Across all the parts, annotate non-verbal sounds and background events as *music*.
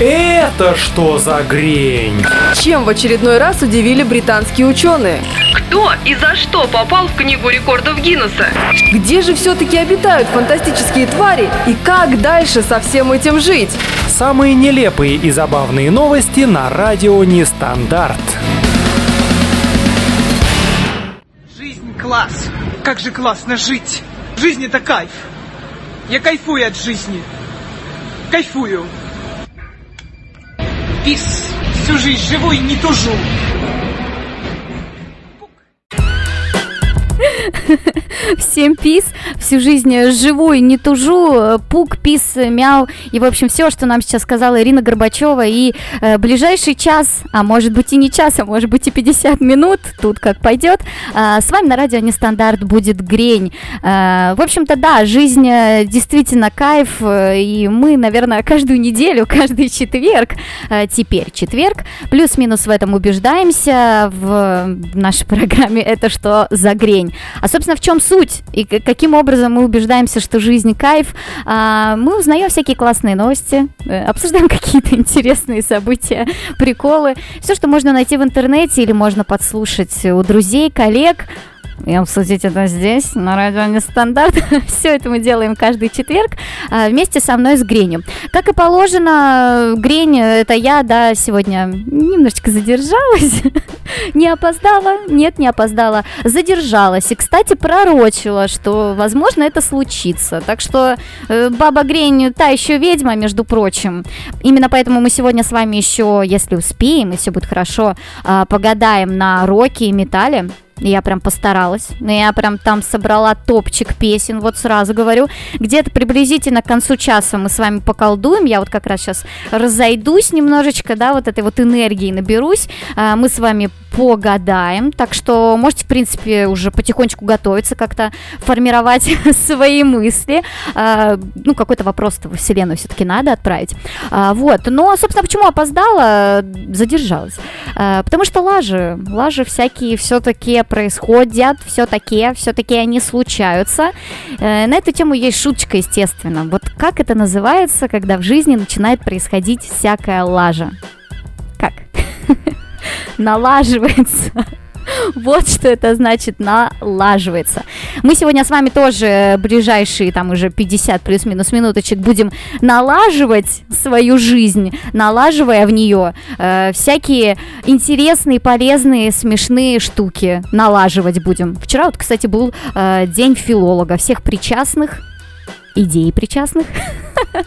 Это что за грень? Чем в очередной раз удивили британские ученые? Кто и за что попал в Книгу рекордов Гиннесса? Где же все-таки обитают фантастические твари и как дальше со всем этим жить? Самые нелепые и забавные новости на радио Нестандарт. Жизнь класс. Как же классно жить. Жизнь это кайф. Я кайфую от жизни. Кайфую. Пис. Всю жизнь живу и не тужу. *laughs* Всем пис, всю жизнь живу и не тужу, пук, пис, мяу, и, в общем, все, что нам сейчас сказала Ирина Горбачева, и э, ближайший час, а может быть и не час, а может быть и 50 минут, тут как пойдет, э, с вами на радио Нестандарт будет Грень. Э, в общем-то, да, жизнь э, действительно кайф, э, и мы, наверное, каждую неделю, каждый четверг, э, теперь четверг, плюс-минус в этом убеждаемся в нашей программе «Это что за Грень?». А, собственно, в чем суть и каким образом мы убеждаемся, что жизнь кайф? А, мы узнаем всякие классные новости, э, обсуждаем *laughs* какие-то интересные события, приколы. Все, что можно найти в интернете или можно подслушать у друзей, коллег, и обсудить это здесь, на радио Нестандарт. *laughs* Все это мы делаем каждый четверг а, вместе со мной с Гренью. Как и положено, Грень, это я, да, сегодня немножечко задержалась. *laughs* не опоздала? Нет, не опоздала. Задержалась. И, кстати, пророчила, что, возможно, это случится. Так что э, Баба Грень та еще ведьма, между прочим. Именно поэтому мы сегодня с вами еще, если успеем, и все будет хорошо, э, погадаем на роке и металле. Я прям постаралась. Я прям там собрала топчик песен, вот сразу говорю. Где-то приблизительно к концу часа мы с вами поколдуем. Я вот как раз сейчас разойдусь немножечко, да, вот этой вот энергии наберусь. А, мы с вами погадаем. Так что можете, в принципе, уже потихонечку готовиться, как-то формировать *laughs* свои мысли. А, ну, какой-то вопрос во Вселенную все-таки надо отправить. А, вот. Но, собственно, почему опоздала? Задержалась. Потому что лажи, лажи всякие все-таки происходят, все-таки, все-таки они случаются. Э, на эту тему есть шуточка, естественно. Вот как это называется, когда в жизни начинает происходить всякая лажа? Как? *laughs* Налаживается. *laughs* Вот что это значит налаживается. Мы сегодня с вами тоже ближайшие там уже 50 плюс-минус минуточек будем налаживать свою жизнь, налаживая в нее э, всякие интересные, полезные, смешные штуки. Налаживать будем. Вчера вот, кстати, был э, день филолога. Всех причастных, идей причастных. *laughs*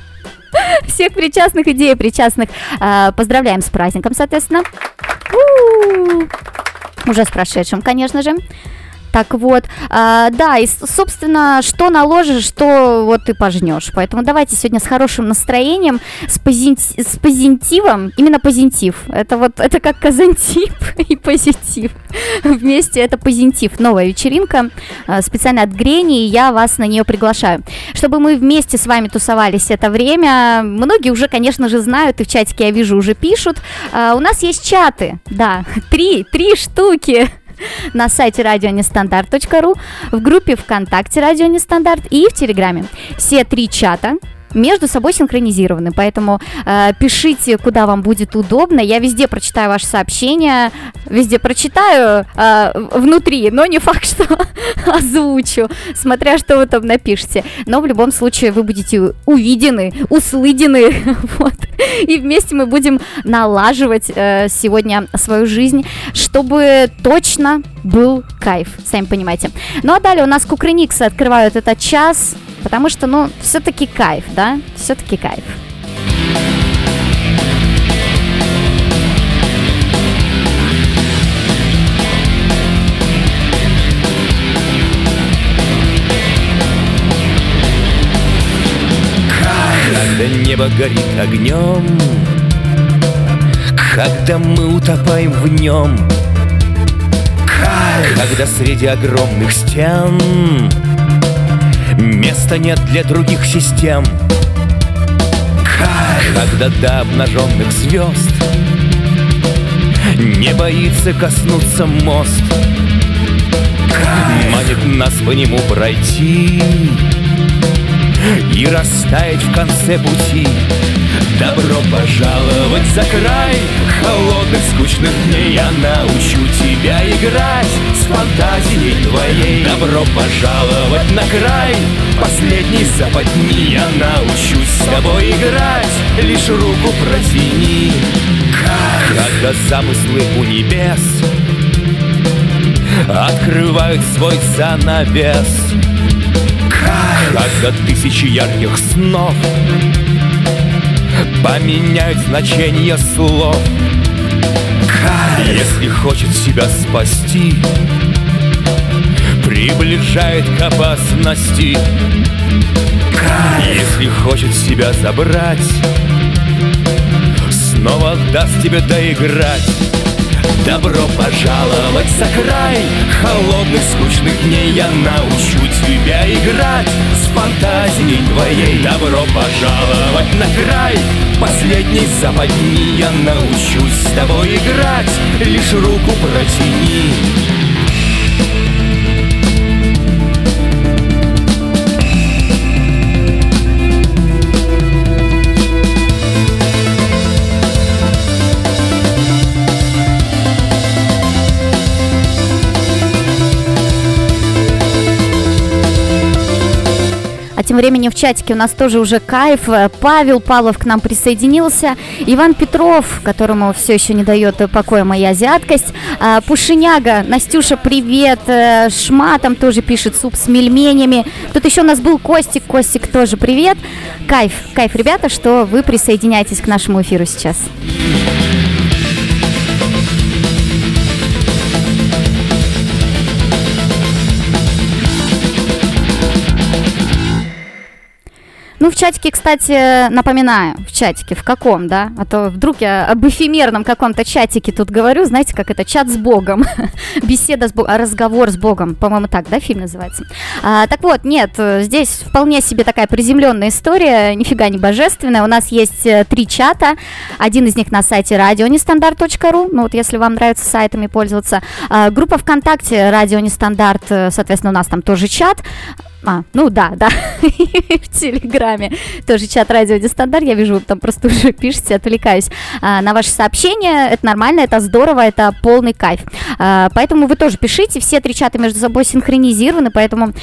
Всех причастных, идей причастных. Э, поздравляем с праздником, соответственно. Уже с прошедшим, конечно же. Так вот, э, да, и, собственно, что наложишь, что вот ты пожнешь. Поэтому давайте сегодня с хорошим настроением, с, позити- с позитивом, именно позитив. Это вот, это как казантип *laughs* и позитив. Вместе это позитив. Новая вечеринка, э, специально от Грени, и я вас на нее приглашаю. Чтобы мы вместе с вами тусовались это время, многие уже, конечно же, знают, и в чатике я вижу, уже пишут. Э, у нас есть чаты, да, *laughs* три, три штуки на сайте радионестандарт.ру, в группе ВКонтакте Радио Нестандарт и в Телеграме. Все три чата между собой синхронизированы, поэтому э, пишите, куда вам будет удобно. Я везде прочитаю ваши сообщения, везде прочитаю э, внутри, но не факт, что *laughs* озвучу, смотря что вы там напишете. Но в любом случае вы будете увидены, услыдены, *laughs* вот. И вместе мы будем налаживать э, сегодня свою жизнь, чтобы точно был кайф, сами понимаете. Ну а далее у нас Кукрыниксы открывают этот час, потому что, ну, все-таки кайф, да? Все-таки кайф. Когда небо горит огнем Когда мы утопаем в нем Когда среди огромных стен Места нет для других систем. Когда до обнаженных звезд Не боится коснуться мост. Манит нас по нему пройти И растает в конце пути. Добро пожаловать за край Холодных, скучных дней Я научу тебя играть С фантазией твоей. Добро пожаловать на край Последней западни Я научусь с тобой играть. Лишь руку протяни. Когда замыслы у небес Открывают свой занавес Когда тысячи ярких снов Поменяют значение слов. Если хочет себя спасти Приближает к опасности. Если хочет себя забрать Снова даст тебе доиграть Добро пожаловать за край Холодных, скучных дней Я научу тебя играть С фантазией твоей. Добро пожаловать на край! Последней западни Я научусь с тобой играть. Лишь руку протяни в чатике у нас тоже уже кайф. Павел Павлов к нам присоединился. Иван Петров, которому все еще не дает покоя моя азиаткость. А, Пушиняга, Настюша, привет. Э, Шма там тоже пишет суп с мельменями. Тут еще у нас был Костик. Костик тоже привет. Кайф, кайф, ребята, что вы присоединяетесь к нашему эфиру сейчас. Ну, в чатике, кстати, напоминаю, в чатике, в каком, да? А то вдруг я об эфемерном каком-то чатике тут говорю, знаете, как это, чат с Богом, *laughs* беседа с Богом, разговор с Богом, по-моему, так, да, фильм называется? А, так вот, нет, здесь вполне себе такая приземленная история, нифига не божественная. У нас есть э, три чата, один из них на сайте радионестандарт.ру, ну вот если вам нравится сайтами пользоваться. А, группа ВКонтакте Радио Нестандарт, э, соответственно, у нас там тоже чат. А, ну да, да, *laughs* в Телеграме. Тоже чат радио Дистандарт, я вижу, там просто уже пишете, отвлекаюсь. А, на ваши сообщения, это нормально, это здорово, это полный кайф, а, поэтому вы тоже пишите, все три чата между собой синхронизированы, поэтому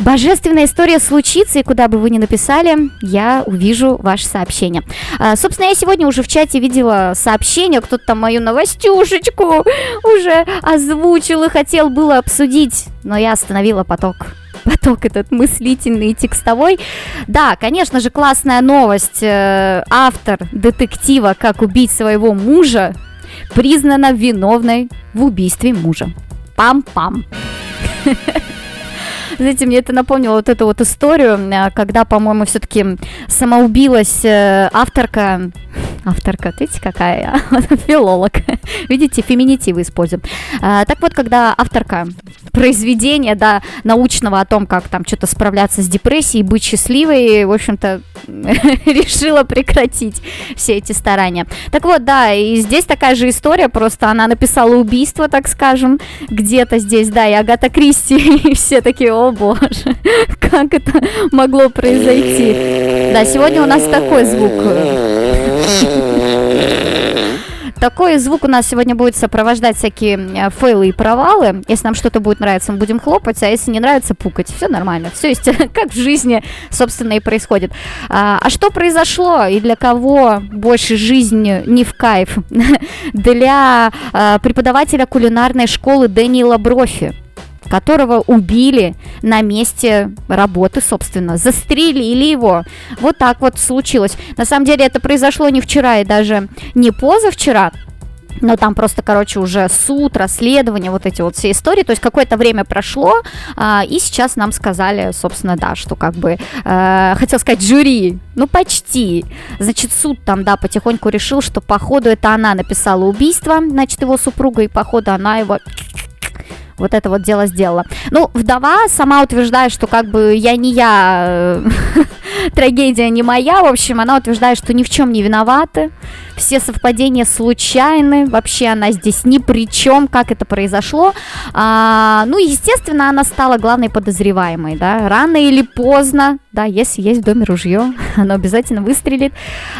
божественная история случится, и куда бы вы ни написали, я увижу ваше сообщение. А, собственно, я сегодня уже в чате видела сообщение, кто-то там мою новостюшечку уже озвучил и хотел было обсудить, но я остановила поток поток этот мыслительный и текстовой. Да, конечно же, классная новость. Э, автор детектива «Как убить своего мужа» признана виновной в убийстве мужа. Пам-пам. *laughs* Знаете, мне это напомнило вот эту вот историю, э, когда, по-моему, все-таки самоубилась э, авторка Авторка, видите, какая *laughs* филолог. *laughs* Видите, феминитивы используем. А, так вот, когда авторка произведения, да, научного о том, как там что-то справляться с депрессией, быть счастливой, в общем-то, *laughs* решила прекратить все эти старания. Так вот, да, и здесь такая же история, просто она написала убийство, так скажем, где-то здесь, да, и Агата Кристи, и все такие, о боже, как это могло произойти. Да, сегодня у нас такой звук. Такой звук у нас сегодня будет сопровождать всякие фейлы и провалы. Если нам что-то будет нравиться, мы будем хлопать, а если не нравится, пукать. Все нормально. Все есть, *laughs* как в жизни, собственно, и происходит. А, а что произошло и для кого больше жизнь не в кайф? *laughs* Для а, преподавателя кулинарной школы Дэниела Брофи которого убили на месте работы, собственно, застрелили его. Вот так вот случилось. На самом деле это произошло не вчера и даже не позавчера. Но там просто, короче, уже суд, расследование, вот эти вот все истории. То есть какое-то время прошло, а, и сейчас нам сказали, собственно, да, что как бы, э, хотел сказать жюри, ну почти. Значит, суд там, да, потихоньку решил, что походу это она написала убийство, значит, его супруга, и походу она его вот это вот дело сделала. Ну, вдова сама утверждает, что как бы я не я *laughs* трагедия не моя. В общем, она утверждает, что ни в чем не виноваты. Все совпадения случайны. Вообще она здесь ни при чем, как это произошло. А, ну, естественно, она стала главной подозреваемой, да. Рано или поздно, да, если есть в доме ружье, *laughs* оно обязательно выстрелит.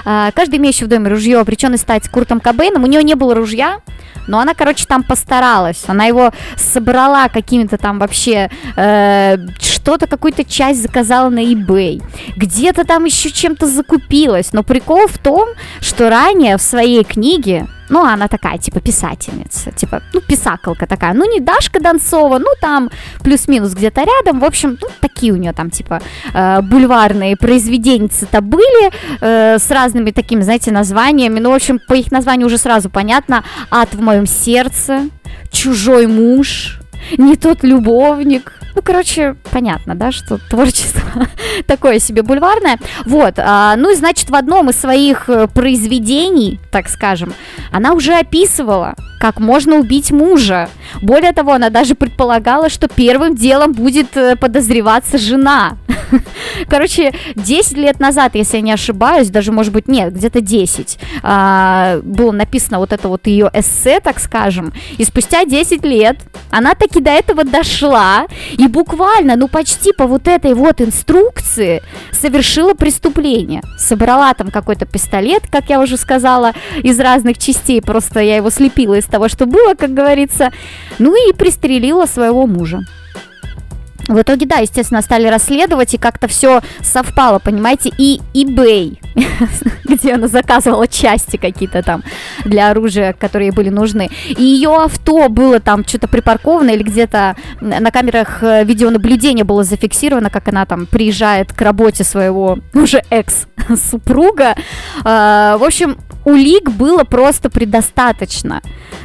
А, каждый имеющий в доме ружье обречен стать Куртом Кобейном. У нее не было ружья, но она, короче, там постаралась. Она его собрала какими-то там вообще э, что-то, какую-то часть заказала на eBay. Где-то там еще чем-то закупилась. Но прикол в том, что ранее в своей книге ну, она такая, типа, писательница, типа, ну, писакалка такая, ну, не Дашка Донцова, ну, там, плюс-минус где-то рядом, в общем, ну, такие у нее там, типа, э, бульварные произведеницы-то были, э, с разными такими, знаете, названиями, ну, в общем, по их названию уже сразу понятно, «Ад в моем сердце», «Чужой муж», «Не тот любовник», ну, короче, понятно, да, что *laughs* творчество такое себе бульварное. Вот, а, ну и значит, в одном из своих э, произведений, так скажем, она уже описывала, как можно убить мужа. Более того, она даже предполагала, что первым делом будет э, подозреваться жена. *laughs* *laughs* Короче, 10 лет назад, если я не ошибаюсь, даже, может быть, нет, где-то 10, а, было написано вот это вот ее эссе, так скажем, и спустя 10 лет она таки до этого дошла, и буквально, ну почти по вот этой вот инструкции совершила преступление. Собрала там какой-то пистолет, как я уже сказала, из разных частей, просто я его слепила из того, что было, как говорится, ну и пристрелила своего мужа. В итоге, да, естественно, стали расследовать, и как-то все совпало, понимаете, и eBay, *laughs* где она заказывала части какие-то там для оружия, которые были нужны, и ее авто было там что-то припарковано или где-то на камерах э, видеонаблюдения было зафиксировано, как она там приезжает к работе своего *laughs* уже экс-супруга. А, в общем, улик было просто предостаточно.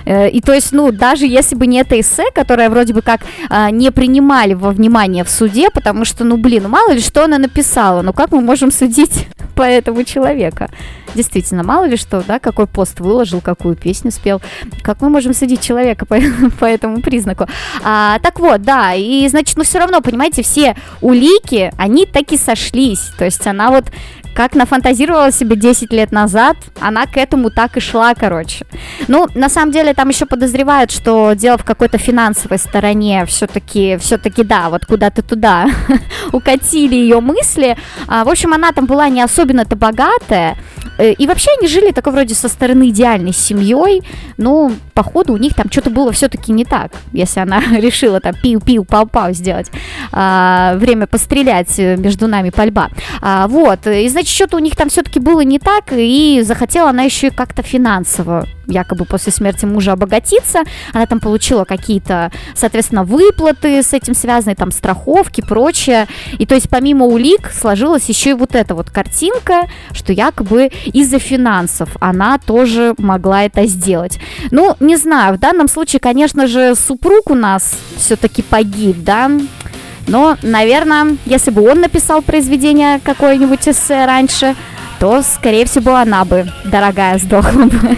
Э, и то есть, ну, даже если бы не это эссе, которое вроде бы как а, не принимали во внимание в суде, потому что, ну, блин, мало ли что она написала, ну, как мы можем судить *laughs* по этому человека? Действительно, мало ли что, да, какой пост выложил, какую песню спел, как мы можем судить человека по, *laughs* по этому признаку. А, так вот, да, и, значит, ну, все равно, понимаете, все улики, они таки сошлись, то есть она вот как нафантазировала себе 10 лет назад, она к этому так и шла, короче. Ну, на самом деле, там еще подозревают, что дело в какой-то финансовой стороне, все-таки, все-таки, да, вот куда-то туда *laughs* укатили ее мысли. А, в общем, она там была не особенно-то богатая, и вообще они жили такой вроде со стороны идеальной семьей, но походу у них там что-то было все-таки не так, если она *laughs* решила там пиу-пиу, пау-пау сделать, а, время пострелять э, между нами пальба. А, вот, и значит, что-то у них там все-таки было не так, и захотела она еще и как-то финансово якобы после смерти мужа обогатиться. Она там получила какие-то, соответственно, выплаты с этим связанные, там страховки, прочее. И то есть помимо улик сложилась еще и вот эта вот картинка, что якобы из-за финансов она тоже могла это сделать. Ну, не знаю, в данном случае, конечно же, супруг у нас все-таки погиб, да, но, наверное, если бы он написал произведение какое-нибудь эссе раньше, то, скорее всего, она бы, дорогая, сдохла бы.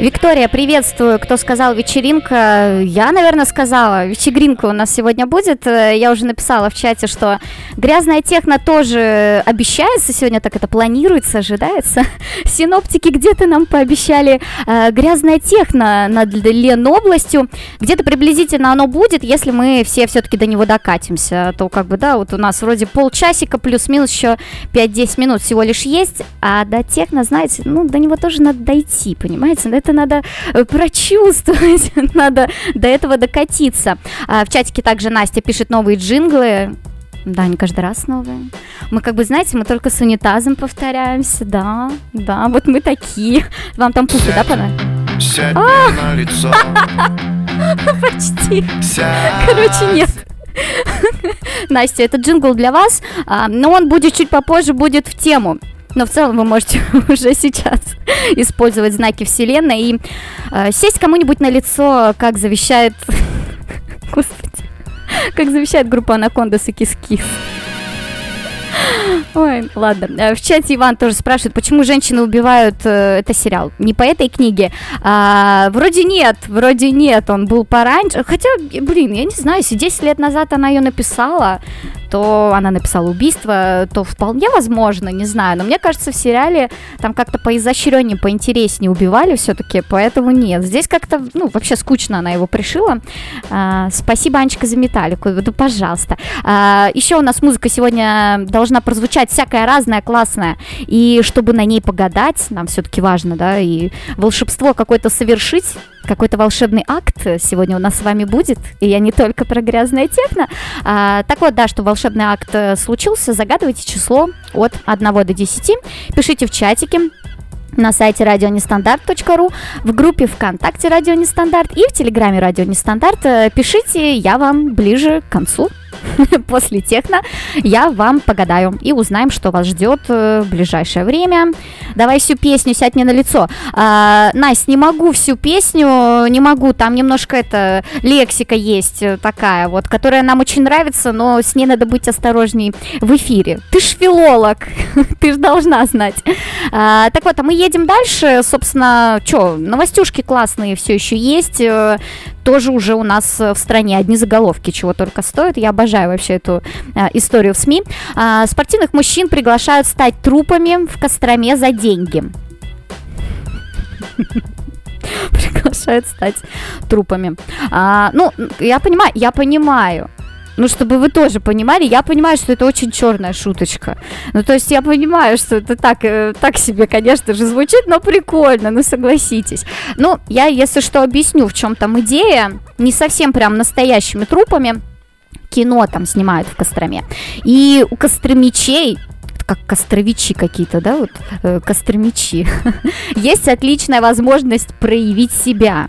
Виктория, приветствую. Кто сказал вечеринка? Я, наверное, сказала. Вечеринка у нас сегодня будет. Я уже написала в чате, что грязная техно тоже обещается. Сегодня так это планируется, ожидается. *laughs* Синоптики где-то нам пообещали э, грязная техно над Ленобластью. Где-то приблизительно оно будет, если мы все все-таки до него докатимся. То как бы, да, вот у нас вроде полчасика плюс-минус еще 5-10 минут всего лишь есть. А до техно, знаете, ну, до него тоже надо дойти, понимаете? Это надо э, прочувствовать, *laughs* надо до этого докатиться. А, в чатике также Настя пишет новые джинглы. Да, они каждый раз новые. Мы как бы, знаете, мы только с унитазом повторяемся, да, да, вот мы такие. Вам там пухи, да, пора? А! *laughs* Почти. Короче, нет. *laughs* Настя, это джингл для вас, а, но он будет чуть попозже, будет в тему. Но в целом вы можете *laughs* уже сейчас использовать знаки Вселенной и э, сесть кому-нибудь на лицо, как завещает... *laughs* Господи. Как завещает группа Анакондас и Кис-Кис. Ой, ладно. Э, в чате Иван тоже спрашивает, почему женщины убивают э, это сериал. Не по этой книге. А, вроде нет, вроде нет. Он был пораньше. Хотя, блин, я не знаю, если 10 лет назад она ее написала, то она написала убийство, то вполне возможно, не знаю. Но мне кажется, в сериале там как-то поизощреннее, поинтереснее убивали все-таки, поэтому нет. Здесь как-то, ну, вообще скучно она его пришила. А, спасибо, Анечка, за металлику. Да, пожалуйста. А, еще у нас музыка сегодня должна прозвучать всякая разная, классная. И чтобы на ней погадать, нам все-таки важно, да, и волшебство какое-то совершить, какой-то волшебный акт сегодня у нас с вами будет, и я не только про грязное техно. А, так вот, да, что волшебный акт э, случился, загадывайте число от 1 до 10, пишите в чатике, на сайте радионестандарт.ру, в группе ВКонтакте Радио Нестандарт и в Телеграме Радио Нестандарт. Э, пишите, я вам ближе к концу *laughs* после техно я вам погадаю и узнаем, что вас ждет э, в ближайшее время. Давай всю песню, сядь мне на лицо. А, Настя, не могу всю песню, не могу, там немножко это лексика есть э, такая вот, которая нам очень нравится, но с ней надо быть осторожней в эфире. Ты ж филолог, *laughs* ты ж должна знать. А, так вот, а мы едем дальше, собственно, что, новостюшки классные все еще есть, э, тоже уже у нас в стране одни заголовки, чего только стоят. Я обожаю вообще эту а, историю в СМИ. А, спортивных мужчин приглашают стать трупами в Костроме за деньги. *laughs* Приглашают стать трупами. А, ну, я понимаю, я понимаю. Ну, чтобы вы тоже понимали, я понимаю, что это очень черная шуточка. Ну, то есть я понимаю, что это так, э, так себе, конечно же, звучит, но прикольно, ну, согласитесь. Ну, я, если что, объясню, в чем там идея. Не совсем прям настоящими трупами. Кино там снимают в Костроме. И у костромичей как костровичи какие-то, да, вот э, костромичи. *laughs* Есть отличная возможность проявить себя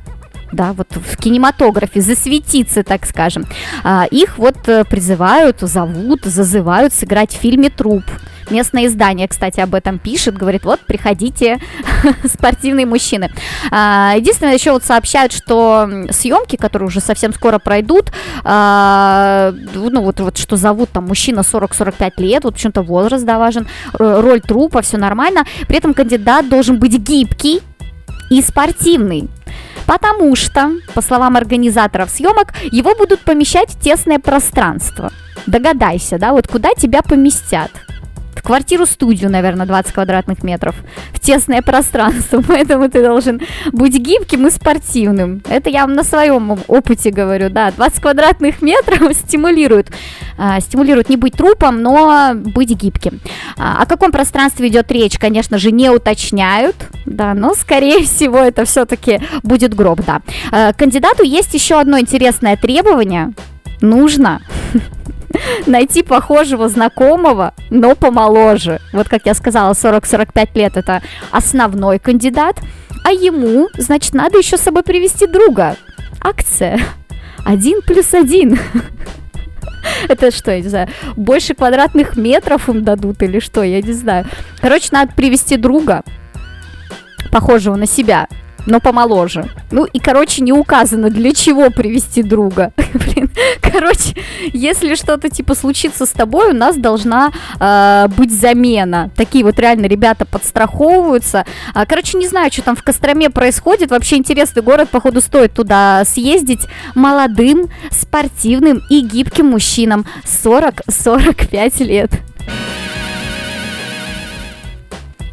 да, вот в кинематографе, засветиться, так скажем. А, их вот э, призывают, зовут, зазывают сыграть в фильме «Труп». Местное издание, кстати, об этом пишет, говорит, вот, приходите, *laughs* спортивные мужчины. А, единственное, еще вот сообщают, что съемки, которые уже совсем скоро пройдут, а, ну вот, вот что зовут там мужчина 40-45 лет, вот почему-то возраст, да, важен, роль трупа, все нормально, при этом кандидат должен быть гибкий и спортивный. Потому что, по словам организаторов съемок, его будут помещать в тесное пространство. Догадайся, да, вот куда тебя поместят квартиру-студию, наверное, 20 квадратных метров, в тесное пространство, *laughs* поэтому ты должен быть гибким и спортивным. Это я вам на своем опыте говорю, да, 20 квадратных метров *laughs* стимулирует, а, стимулирует не быть трупом, но быть гибким. А, о каком пространстве идет речь, конечно же, не уточняют, да, но, скорее *laughs* всего, это все-таки будет гроб, да. А, кандидату есть еще одно интересное требование, нужно найти похожего знакомого, но помоложе. Вот как я сказала, 40-45 лет это основной кандидат. А ему, значит, надо еще с собой привести друга. Акция. Один плюс один. Это что, я не знаю, больше квадратных метров им дадут или что, я не знаю. Короче, надо привести друга, похожего на себя но помоложе. Ну и, короче, не указано, для чего привести друга. *laughs* Блин, короче, если что-то типа случится с тобой, у нас должна э, быть замена. Такие вот реально ребята подстраховываются. А, короче, не знаю, что там в Костроме происходит. Вообще интересный город, походу, стоит туда съездить молодым, спортивным и гибким мужчинам 40-45 лет.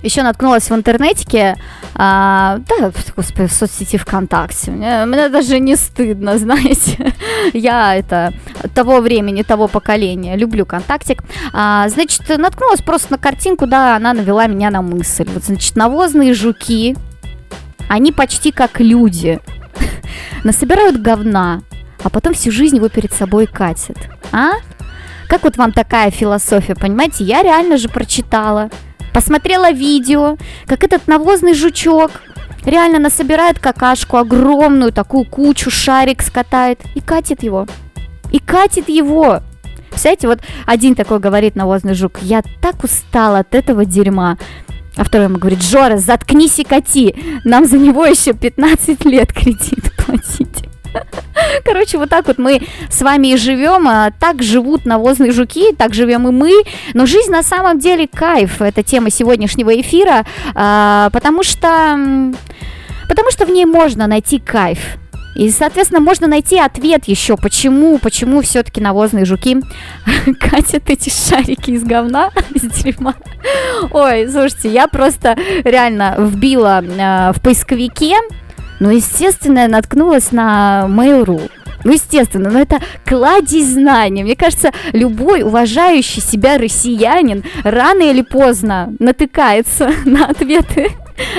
Еще наткнулась в интернете, а, да, господи, в соцсети ВКонтакте. Мне, мне даже не стыдно, *laughs* знаете. Я это того времени, того поколения. Люблю ВКонтактик. А, значит, наткнулась просто на картинку, да, она навела меня на мысль. Вот, значит, навозные жуки, они почти как люди. *laughs* Насобирают говна, а потом всю жизнь его перед собой катят. А? Как вот вам такая философия, понимаете? Я реально же прочитала посмотрела видео, как этот навозный жучок реально насобирает какашку, огромную такую кучу, шарик скатает и катит его. И катит его. Представляете, вот один такой говорит навозный жук, я так устал от этого дерьма. А второй ему говорит, Жора, заткнись и кати, нам за него еще 15 лет кредит платить. *laughs* Короче, вот так вот мы с вами и живем. А так живут навозные жуки, так живем и мы. Но жизнь на самом деле кайф. Это тема сегодняшнего эфира, а, потому что, потому что в ней можно найти кайф. И, соответственно, можно найти ответ еще, почему, почему все-таки навозные жуки *laughs* катят эти шарики из говна, *laughs* из дерьма. Ой, слушайте, я просто реально вбила э, в поисковике ну, естественно, я наткнулась на Mail.ru. Ну, естественно, но это кладезь знаний. Мне кажется, любой уважающий себя россиянин рано или поздно натыкается *laughs* на ответы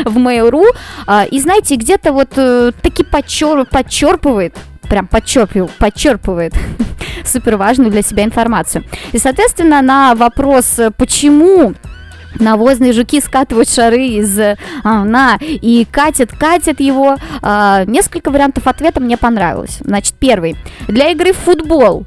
в Mail.ru. А, и знаете, где-то вот э, таки подчер, подчерпывает прям подчерпывает, подчерпывает *laughs* супер важную для себя информацию. И, соответственно, на вопрос, почему навозные жуки скатывают шары из а, на и катят, катят его. А, несколько вариантов ответа мне понравилось. Значит, первый. Для игры в футбол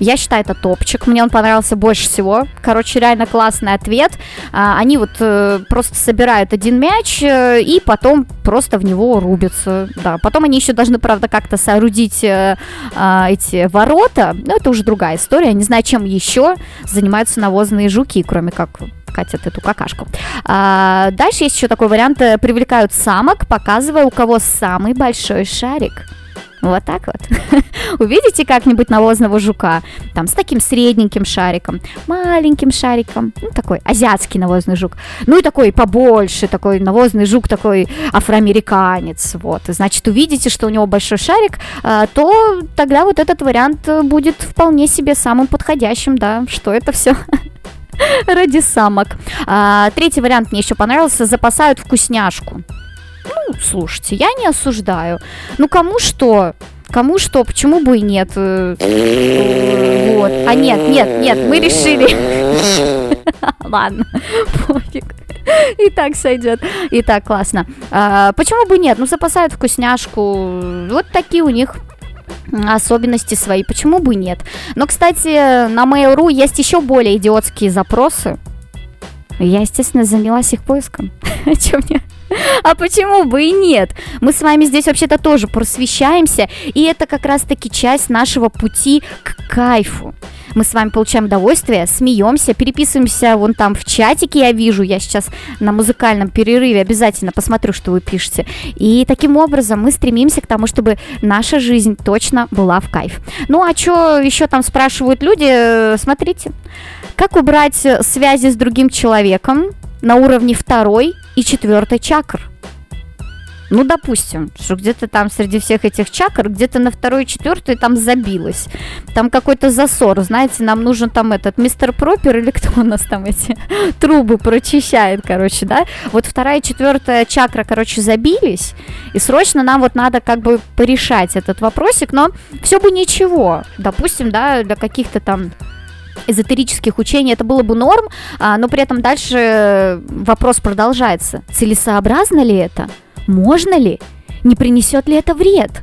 я считаю, это топчик. Мне он понравился больше всего. Короче, реально классный ответ. А, они вот э, просто собирают один мяч э, и потом просто в него рубятся. Да, потом они еще должны, правда, как-то соорудить э, э, эти ворота. Но это уже другая история. Не знаю, чем еще занимаются навозные жуки, кроме как катят эту какашку. А, дальше есть еще такой вариант. Э, привлекают самок, показывая, у кого самый большой шарик. Вот так вот. *laughs* Увидите как-нибудь навозного жука, там с таким средненьким шариком, маленьким шариком, ну, такой азиатский навозный жук, ну и такой побольше, такой навозный жук, такой афроамериканец, вот. Значит, увидите, что у него большой шарик, а, то тогда вот этот вариант будет вполне себе самым подходящим, да, что это все *laughs* *laughs* ради самок. А, третий вариант мне еще понравился. Запасают вкусняшку. Ну, слушайте, я не осуждаю. Ну, кому что? Кому что, почему бы и нет? Э, вот. А нет, нет, нет, мы решили. *laughs* Ладно, *laughs* пофиг. И так сойдет. И так классно. А, почему бы нет? Ну, запасают вкусняшку. Вот такие у них особенности свои, почему бы нет. Но, кстати, на Mail.ru есть еще более идиотские запросы. Я, естественно, занялась их поиском. *laughs* мне? *laughs* А почему бы и нет? Мы с вами здесь вообще-то тоже просвещаемся, и это как раз-таки часть нашего пути к кайфу. Мы с вами получаем удовольствие, смеемся, переписываемся вон там в чатике, я вижу, я сейчас на музыкальном перерыве обязательно посмотрю, что вы пишете. И таким образом мы стремимся к тому, чтобы наша жизнь точно была в кайф. Ну а что еще там спрашивают люди? Смотрите, как убрать связи с другим человеком на уровне второй и четвертой чакр? Ну, допустим, что где-то там среди всех этих чакр, где-то на второй четвертой там забилось. Там какой-то засор, знаете, нам нужен там этот мистер Пропер или кто у нас там эти *laughs* трубы прочищает, короче, да? Вот вторая четвертая чакра, короче, забились, и срочно нам вот надо как бы порешать этот вопросик, но все бы ничего. Допустим, да, для каких-то там эзотерических учений это было бы норм, а, но при этом дальше вопрос продолжается. Целесообразно ли это? Можно ли? Не принесет ли это вред?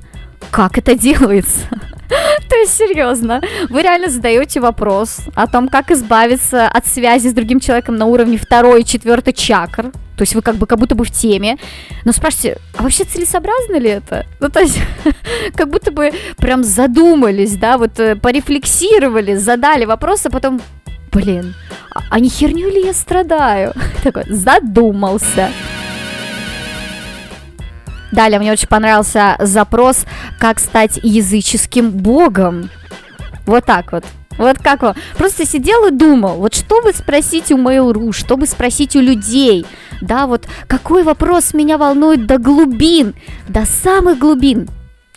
Как это делается? *laughs* То есть, серьезно, вы реально задаете вопрос о том, как избавиться от связи с другим человеком на уровне второй и четвертой чакр. То есть вы как бы как будто бы в теме. Но спрашивайте, а вообще целесообразно ли это? Ну, то есть, *laughs* как будто бы прям задумались, да, вот э, порефлексировали, задали вопрос, а потом, блин, а, а не херню ли я страдаю? *laughs* Такой, задумался. Далее мне очень понравился запрос, как стать языческим богом. Вот так вот. Вот как он. Просто сидел и думал, вот что бы спросить у Mail.ru, что бы спросить у людей, да, вот какой вопрос меня волнует до глубин, до самых глубин,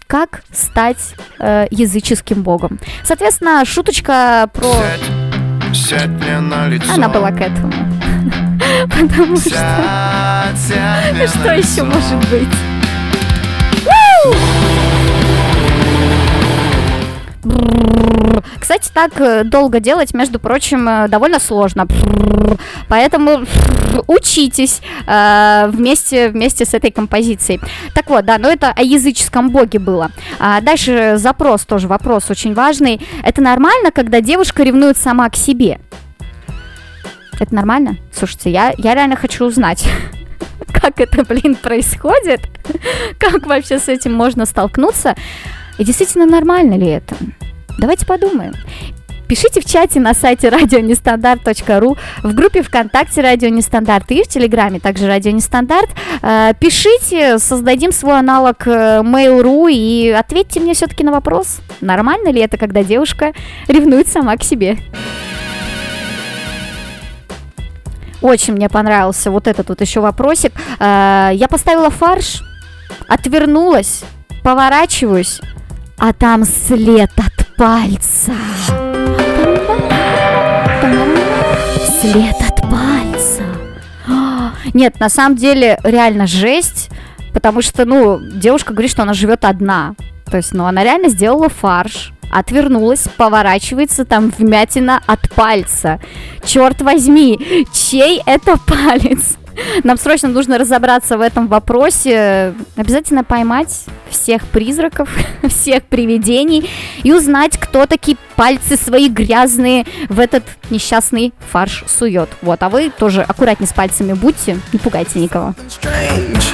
как стать э, языческим богом. Соответственно, шуточка про... Сядь, сядь мне на лицо. Она была к этому. *laughs* Потому что... Сядь, сядь мне *laughs* Что еще может быть? *laughs* Кстати, так э, долго делать, между прочим, э, довольно сложно. Поэтому учитесь э, вместе, вместе с этой композицией. Так вот, да, но это о языческом боге было. А дальше запрос тоже, вопрос очень важный. Это нормально, когда девушка ревнует сама к себе? Это нормально? Слушайте, я, я реально хочу узнать, *laughs* как это, блин, происходит, *laughs* как вообще с этим можно столкнуться, и действительно нормально ли это? Давайте подумаем. Пишите в чате на сайте радионестандарт.ру, в группе ВКонтакте Радио Нестандарт и в Телеграме также Радио Нестандарт. Э, Пишите, создадим свой аналог э, Mail.ru и ответьте мне все-таки на вопрос, нормально ли это, когда девушка ревнует сама к себе. Очень мне понравился вот этот вот еще вопросик. Э, Я поставила фарш, отвернулась, поворачиваюсь, а там след от пальца. След от пальца. Нет, на самом деле реально жесть, потому что, ну, девушка говорит, что она живет одна. То есть, ну, она реально сделала фарш, отвернулась, поворачивается, там вмятина от пальца. Черт возьми, чей это палец? Нам срочно нужно разобраться в этом вопросе, обязательно поймать всех призраков, *laughs* всех привидений и узнать, кто такие пальцы свои грязные в этот несчастный фарш сует. Вот, а вы тоже аккуратнее с пальцами будьте, не пугайте никого. Strange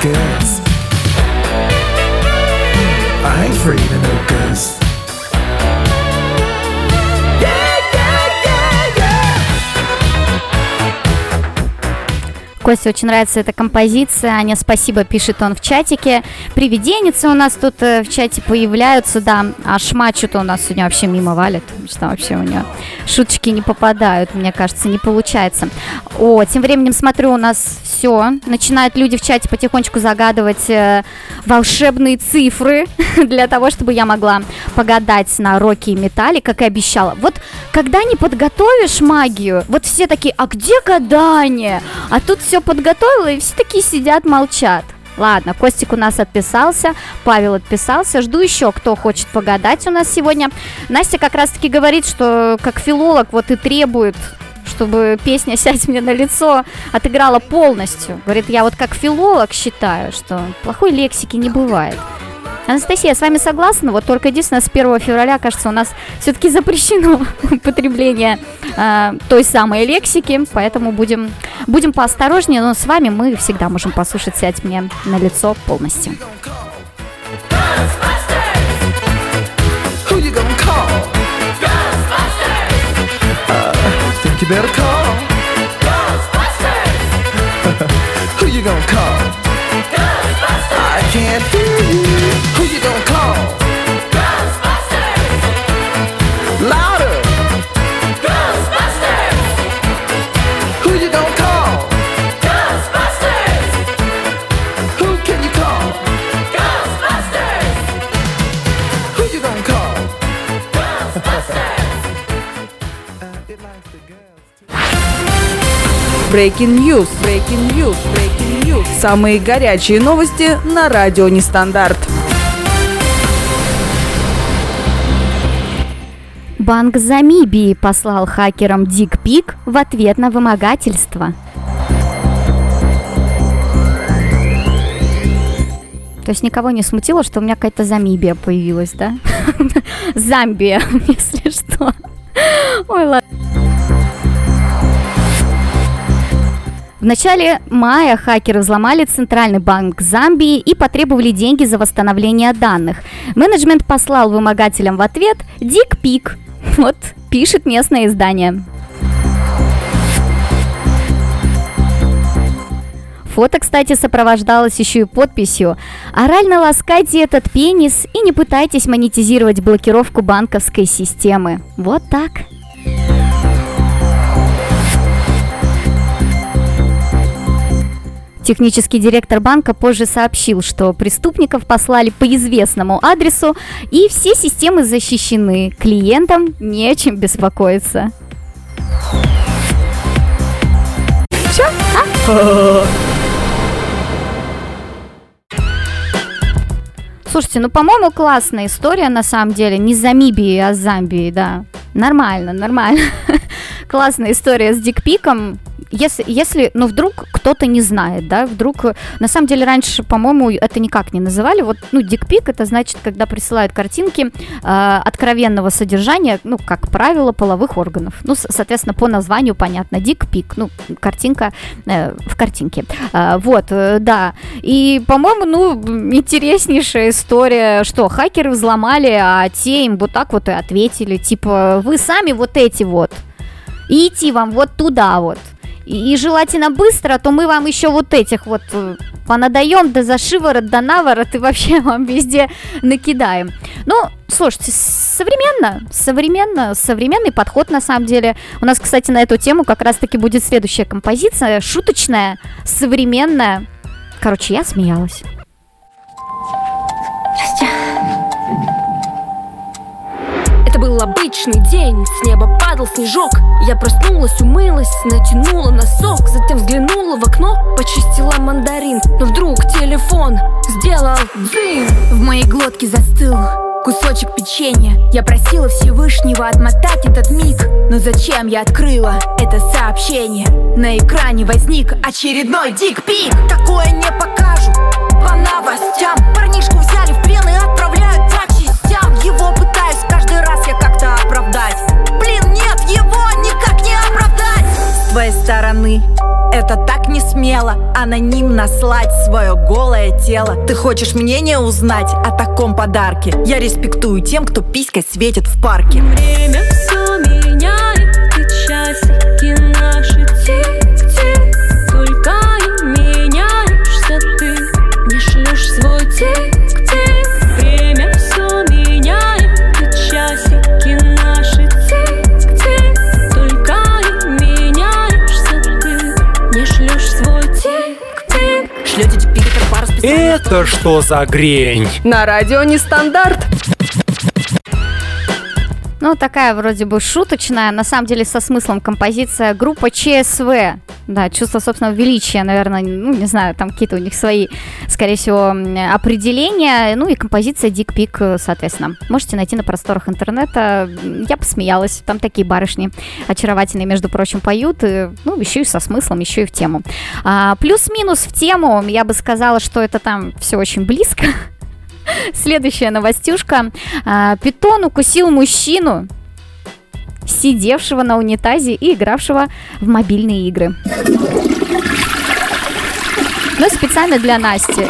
tickets. Косте очень нравится эта композиция. Аня, спасибо, пишет он в чатике. Привиденицы у нас тут э, в чате появляются, да. А шма что-то у нас сегодня вообще мимо валит. Что вообще у нее шуточки не попадают, мне кажется, не получается. О, тем временем смотрю, у нас все. Начинают люди в чате потихонечку загадывать э, волшебные цифры *laughs* для того, чтобы я могла погадать на роке и металле, как и обещала. Вот когда не подготовишь магию, вот все такие, а где гадание? А тут все подготовила, и все такие сидят, молчат. Ладно, Костик у нас отписался, Павел отписался. Жду еще, кто хочет погадать у нас сегодня. Настя как раз-таки говорит, что как филолог вот и требует чтобы песня «Сядь мне на лицо» отыграла полностью. Говорит, я вот как филолог считаю, что плохой лексики не бывает. Анастасия, я с вами согласна, вот только единственное, с 1 февраля, кажется, у нас все-таки запрещено *laughs* употребление э, той самой лексики, поэтому будем, будем поосторожнее, но с вами мы всегда можем послушать «Сядь мне на лицо» полностью. Who you gonna call? Think you better call. *laughs* Who you gonna call? I can't hear you. Who you gonna call? Louder. Who you gonna call? Who can you call? Who you gonna call? Breaking News, Breaking News, Breaking News. Самые горячие новости на радио Нестандарт. Банк Замибии послал хакерам дикпик в ответ на вымогательство. То есть никого не смутило, что у меня какая-то Замибия появилась, да? *laughs* Замбия, *laughs* если что. Ой, ладно. В начале мая хакеры взломали Центральный банк Замбии и потребовали деньги за восстановление данных. Менеджмент послал вымогателям в ответ дик-пик. *laughs* Вот, пишет местное издание. Фото, кстати, сопровождалось еще и подписью «Орально ласкайте этот пенис и не пытайтесь монетизировать блокировку банковской системы». Вот так. Технический директор банка позже сообщил, что преступников послали по известному адресу, и все системы защищены. Клиентам не о чем беспокоиться. Все? Слушайте, ну, по-моему, классная история, на самом деле. Не Замибии, а Замбии, да. Нормально, нормально. *laughs* Классная история с дикпиком. Если, если, ну, вдруг кто-то не знает, да, вдруг, на самом деле, раньше, по-моему, это никак не называли, вот, ну, дикпик, это значит, когда присылают картинки э, откровенного содержания, ну, как правило, половых органов, ну, соответственно, по названию понятно, дикпик, ну, картинка э, в картинке, А, вот, э, да, и, по-моему, ну, интереснейшая история, что хакеры взломали, а те им вот так вот и ответили, типа, вы сами вот эти вот, и идти вам вот туда вот. И, и желательно быстро, то мы вам еще вот этих вот э, понадаем, да за шиворот, да наворот, и вообще *laughs* вам везде накидаем. Ну, слушайте, современно, современно, современный подход на самом деле. У нас, кстати, на эту тему как раз-таки будет следующая композиция, шуточная, современная. Короче, я смеялась. Это был обычный день, с неба падал снежок. Я проснулась, умылась, натянула носок Затем взглянула в окно, почистила мандарин. Но вдруг телефон сделал дзынь. В моей глотке застыл кусочек печенья. Я просила Всевышнего отмотать этот миг. Но зачем я открыла это сообщение? На экране возник очередной дикпик. Такое не покажут по новостям. Парнишку взяли Твоей стороны. Это так не смело Анонимно слать свое голое тело. Ты хочешь мнение узнать о таком подарке? Я респектую тем, кто писькой светит в парке. Время Это что за грень? На радио Нестандарт. Ну, такая вроде бы шуточная, на самом деле со смыслом композиция группа ЧСВ. Да, чувство собственного величия, наверное, ну, не знаю, там какие-то у них свои, скорее всего, определения. Ну и композиция Дик Пик, соответственно. Можете найти на просторах интернета. Я посмеялась. Там такие барышни очаровательные, между прочим, поют. И, ну, еще и со смыслом, еще и в тему. А, плюс-минус в тему, я бы сказала, что это там все очень близко. *laughs* Следующая новостюшка. А, питон укусил мужчину, сидевшего на унитазе и игравшего в мобильные игры. Но специально для Насти.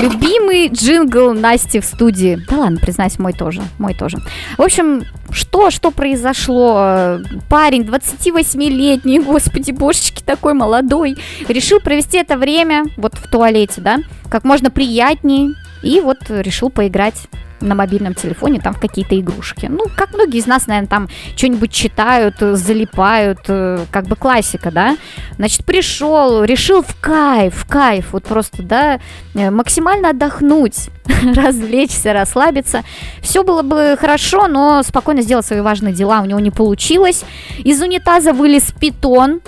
Любимый джингл Насти в студии. Да ладно, признаюсь, мой тоже. Мой тоже. В общем, что, что произошло? Парень, 28-летний, господи, божечки, такой молодой, решил провести это время вот в туалете, да, как можно приятней, и вот решил поиграть на мобильном телефоне там в какие-то игрушки. Ну, как многие из нас, наверное, там что-нибудь читают, залипают, э, как бы классика, да. Значит, пришел, решил в кайф, в кайф, вот просто, да, э, максимально отдохнуть, *laughs* развлечься, расслабиться. Все было бы хорошо, но спокойно сделать свои важные дела у него не получилось. Из унитаза вылез питон,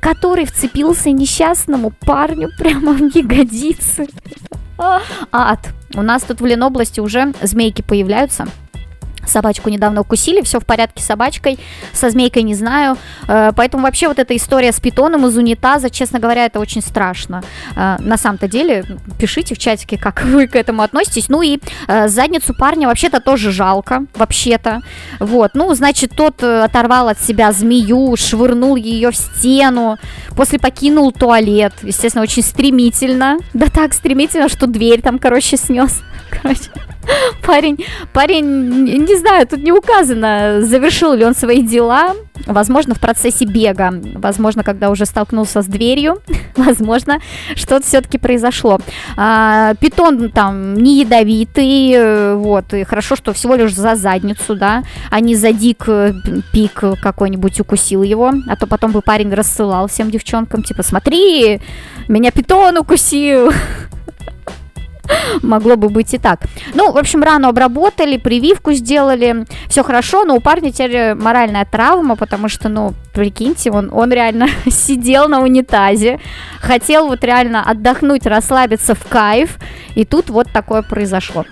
который вцепился несчастному парню прямо в ягодицы. *laughs* Ад. У нас тут в Ленобласти уже змейки появляются. Собачку недавно укусили, все в порядке с собачкой, со змейкой не знаю. Э, поэтому вообще вот эта история с питоном из унитаза, честно говоря, это очень страшно. Э, на самом-то деле, пишите в чатике, как *laughs* вы к этому относитесь. Ну и э, задницу парня вообще-то тоже жалко, вообще-то. Вот, ну, значит, тот оторвал от себя змею, швырнул ее в стену, после покинул туалет, естественно, очень стремительно. Да так стремительно, что дверь там, короче, снес. *laughs* Короче, *laughs* парень, парень, не знаю, тут не указано, завершил ли он свои дела, возможно, в процессе бега, возможно, когда уже столкнулся с дверью, *laughs* возможно, что-то все-таки произошло. А, питон там не ядовитый, э, вот, и хорошо, что всего лишь за задницу, да, а не за дик э, пик какой-нибудь укусил его, а то потом бы парень рассылал всем девчонкам, типа, смотри, меня питон укусил, *laughs* *laughs* Могло бы быть и так. Ну, в общем, рану обработали, прививку сделали, все хорошо, но у парня теперь моральная травма, потому что, ну, прикиньте, он, он реально *laughs* сидел на унитазе, хотел вот реально отдохнуть, расслабиться в кайф, и тут вот такое произошло.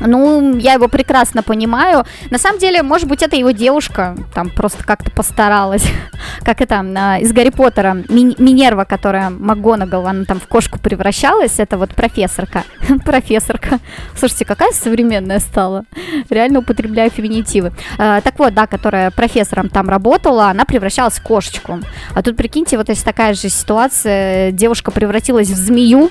Ну, я его прекрасно понимаю. На самом деле, может быть, это его девушка там просто как-то постаралась. *laughs* как это а, из Гарри Поттера. Ми- Минерва, которая МакГонагал, она там в кошку превращалась. Это вот профессорка. *laughs* профессорка. Слушайте, какая современная стала. Реально употребляю феминитивы. А, так вот, да, которая профессором там работала, она превращалась в кошечку. А тут, прикиньте, вот есть такая же ситуация. Девушка превратилась в змею,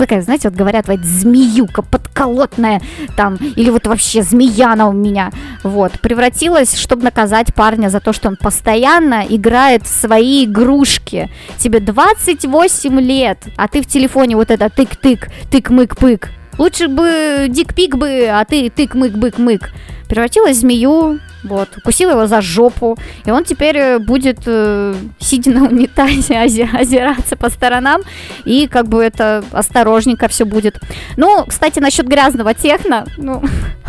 такая, знаете, вот говорят, вот змеюка подколотная, там, или вот вообще змея она у меня, вот, превратилась, чтобы наказать парня за то, что он постоянно играет в свои игрушки. Тебе 28 лет, а ты в телефоне вот это тык-тык, тык-мык-пык. Лучше бы дик-пик бы, а ты тык-мык-бык-мык. Превратилась в змею, вот, укусила его за жопу, и он теперь э, будет, э, сидя на унитазе, *laughs* озираться по сторонам, и как бы это осторожненько все будет. Ну, кстати, насчет грязного техно, ну,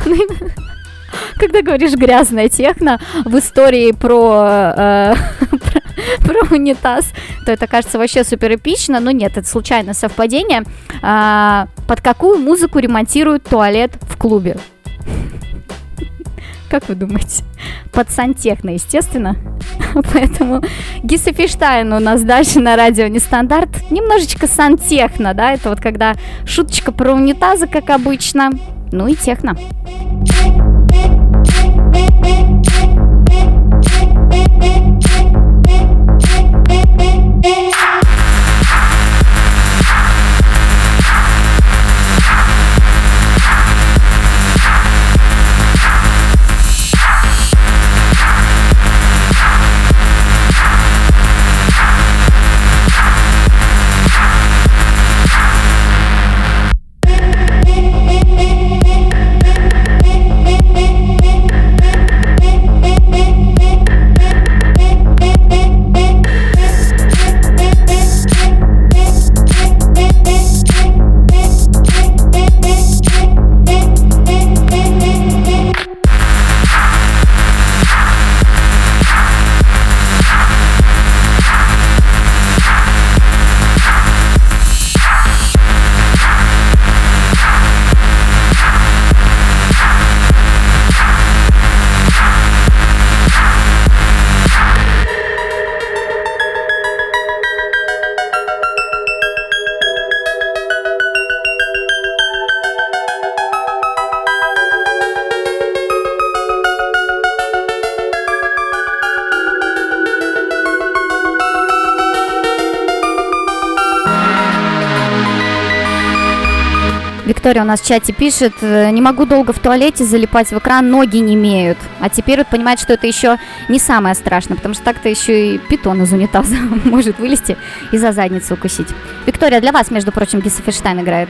*laughs* когда говоришь грязная техно в истории про, э, про, *laughs* про унитаз, то это кажется вообще супер эпично, но нет, это случайное совпадение. А, под какую музыку ремонтируют туалет в клубе? Как вы думаете? Под сантехно, естественно. Поэтому Гиса Фиштайн у нас дальше на радио Нестандарт. Немножечко сантехно, да, это вот когда шуточка про унитазы, как обычно. Ну и техно. Виктория у нас в чате пишет, э, не могу долго в туалете залипать в экран, ноги не имеют. А теперь вот понимает, что это еще не самое страшное, потому что так-то еще и питон из унитаза *laughs* может вылезти и за задницу укусить. Виктория, для вас, между прочим, Гиса Ферштайн играет.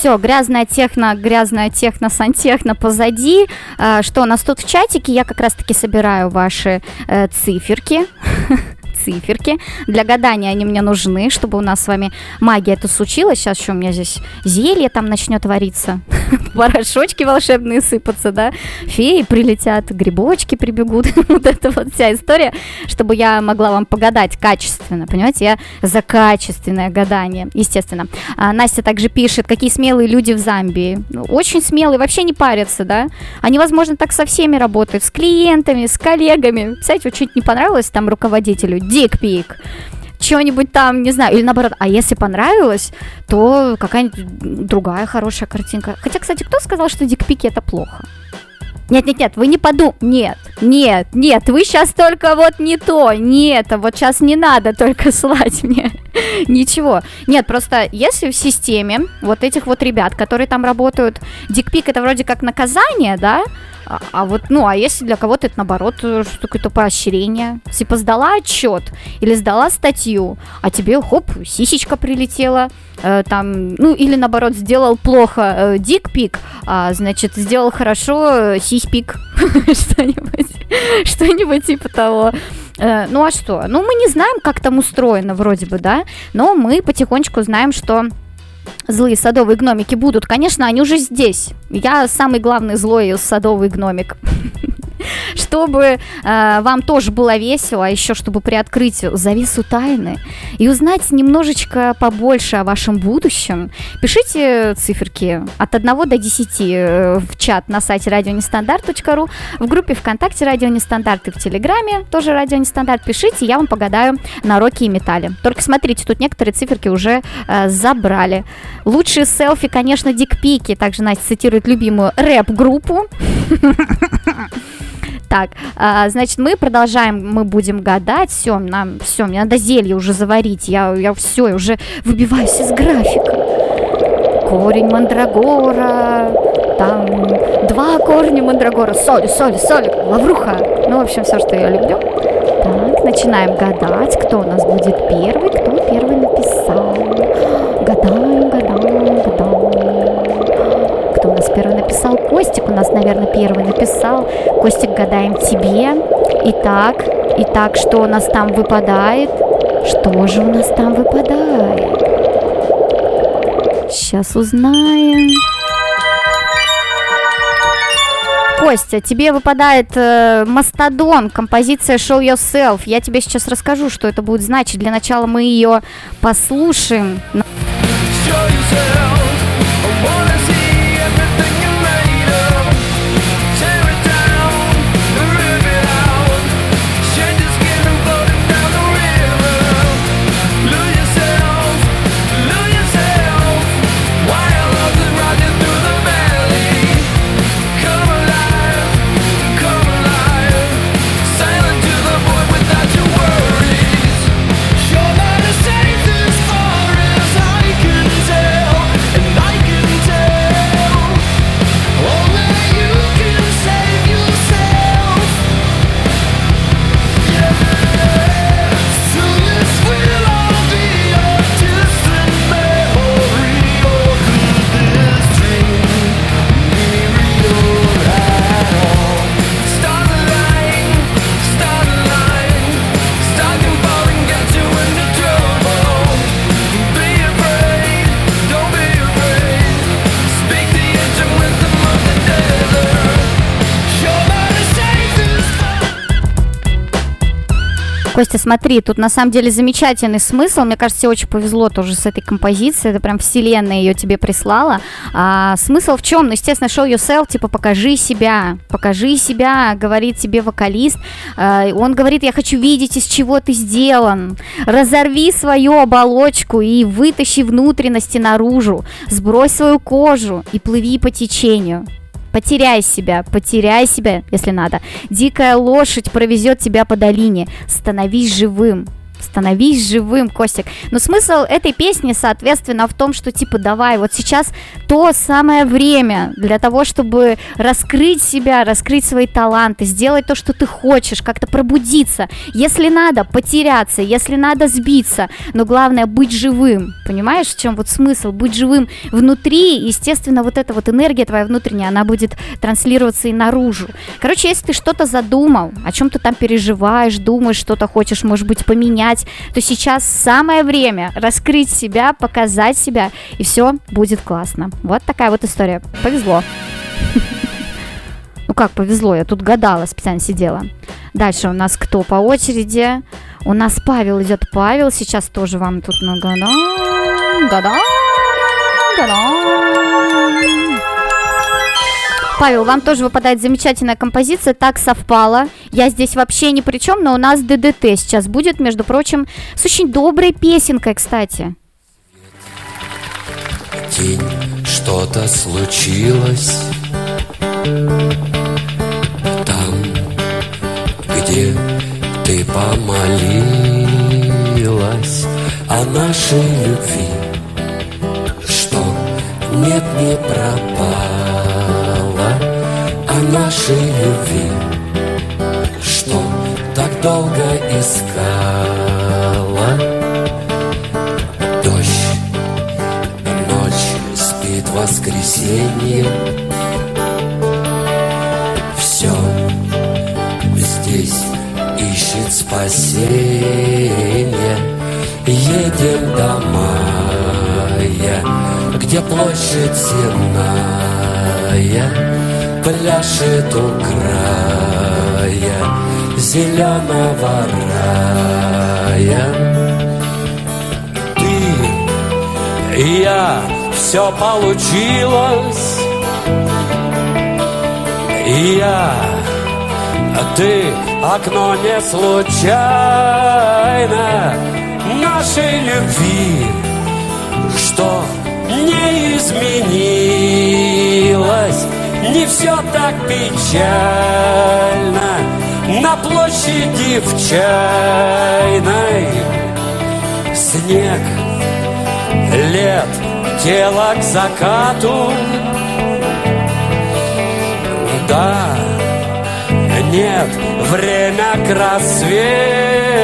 Все, грязная техно, грязная техно, сантехно позади. А, что у нас тут в чатике? Я как раз-таки собираю ваши э, циферки. *laughs* циферки. Для гадания они мне нужны, чтобы у нас с вами магия это случилась. Сейчас еще у меня здесь зелье там начнет вариться. *laughs* *laughs* Порошочки волшебные сыпаться, да. Феи прилетят, грибочки прибегут. *laughs* вот это вот вся история, чтобы я могла вам погадать качественно. Понимаете, я за качественное гадание, естественно. А, Настя также пишет, какие смелые люди в Замбии. Ну, очень смелые, вообще не парятся, да. Они, возможно, так со всеми работают, с клиентами, с коллегами. Кстати, чуть не понравилось там руководителю, дикпик что-нибудь там, не знаю, или наоборот, а если понравилось, то какая-нибудь другая хорошая картинка. Хотя, кстати, кто сказал, что дикпики это плохо? Нет, нет, нет, вы не подум... Нет, нет, нет, вы сейчас только вот не то, нет, а вот сейчас не надо только *laughs* слать мне ничего. Нет, просто если в системе вот этих вот ребят, которые там работают, дикпик это вроде как наказание, да, а, а вот, ну, а если для кого-то это наоборот э, какое-то поощрение? Типа сдала отчет или сдала статью, а тебе хоп, сисечка прилетела, э, там, ну, или наоборот, сделал плохо э, дикпик, а, значит, сделал хорошо э, сиськпик, *laughs* что-нибудь, что-нибудь типа того. Э, ну а что? Ну, мы не знаем, как там устроено вроде бы, да, но мы потихонечку знаем, что злые садовые гномики будут. Конечно, они уже здесь. Я самый главный злой садовый гномик. *laughs* чтобы э, вам тоже было весело, а еще чтобы приоткрыть завесу тайны и узнать немножечко побольше о вашем будущем, пишите циферки от 1 до 10 э, в чат на сайте радионестандарт.ру, в группе ВКонтакте Радио Нестандарт и в Телеграме тоже Радио Нестандарт. Пишите, я вам погадаю на роке и металле. Только смотрите, тут некоторые циферки уже э, забрали. Лучшие селфи, конечно, дикпики. Также Настя цитирует любимую рэп-группу. *laughs* Так, а, значит, мы продолжаем, мы будем гадать. Все, нам, все, мне надо зелье уже заварить. Я, я все, я уже выбиваюсь из графика. Корень мандрагора, там два корня мандрагора, соль, соль, соль, лавруха. Ну, в общем, все, что я люблю. Так, начинаем гадать, кто у нас будет первый, кто первый у нас, наверное, первый написал. Костик, гадаем тебе. Итак, итак, что у нас там выпадает? Что же у нас там выпадает? Сейчас узнаем. Костя, тебе выпадает э, Мастодон, композиция Show Yourself. Я тебе сейчас расскажу, что это будет значить. Для начала мы ее послушаем. Sure that Костя, смотри, тут на самом деле замечательный смысл. Мне кажется, тебе очень повезло тоже с этой композицией. Это прям вселенная ее тебе прислала. А, смысл в чем? Ну, естественно, show yourself, типа покажи себя. Покажи себя, говорит тебе вокалист. А, он говорит, я хочу видеть, из чего ты сделан. Разорви свою оболочку и вытащи внутренности наружу. Сбрось свою кожу и плыви по течению. Потеряй себя, потеряй себя, если надо. Дикая лошадь провезет тебя по долине. Становись живым. Становись живым, Костик. Но смысл этой песни, соответственно, в том, что типа давай, вот сейчас то самое время для того, чтобы раскрыть себя, раскрыть свои таланты, сделать то, что ты хочешь, как-то пробудиться. Если надо, потеряться, если надо, сбиться. Но главное, быть живым. Понимаешь, в чем вот смысл? Быть живым внутри, естественно, вот эта вот энергия твоя внутренняя, она будет транслироваться и наружу. Короче, если ты что-то задумал, о чем ты там переживаешь, думаешь, что-то хочешь, может быть, поменять, то сейчас самое время раскрыть себя, показать себя, и все будет классно. Вот такая вот история. Повезло. *laughs* Ну как повезло, я тут гадала, специально сидела. Дальше у нас кто по очереди? У нас Павел идет. Павел сейчас тоже вам тут нагадал. Гадал. Гадал. Павел, вам тоже выпадает замечательная композиция, так совпало. Я здесь вообще ни при чем, но у нас ДДТ сейчас будет, между прочим, с очень доброй песенкой, кстати. День что-то случилось Там, где ты помолилась О нашей любви Что нет, не пропало О нашей любви. Что так долго искала? Дождь, ночь спит воскресенье. Все здесь ищет спасение Едем до мая, где площадь земная Пляшет у края зеленого рая. Ты и я, все получилось. И я, а ты, окно не случайно Нашей любви, что не изменилось Не все так печально На площади в чайной. Снег лет тело к закату. Да, нет, время к рассвету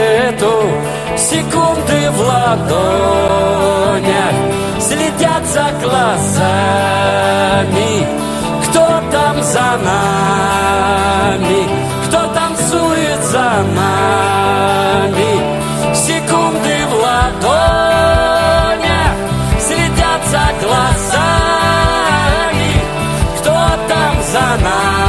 там за нами, кто танцует за нами. Секунды в ладонях следят за глазами, кто там за нами.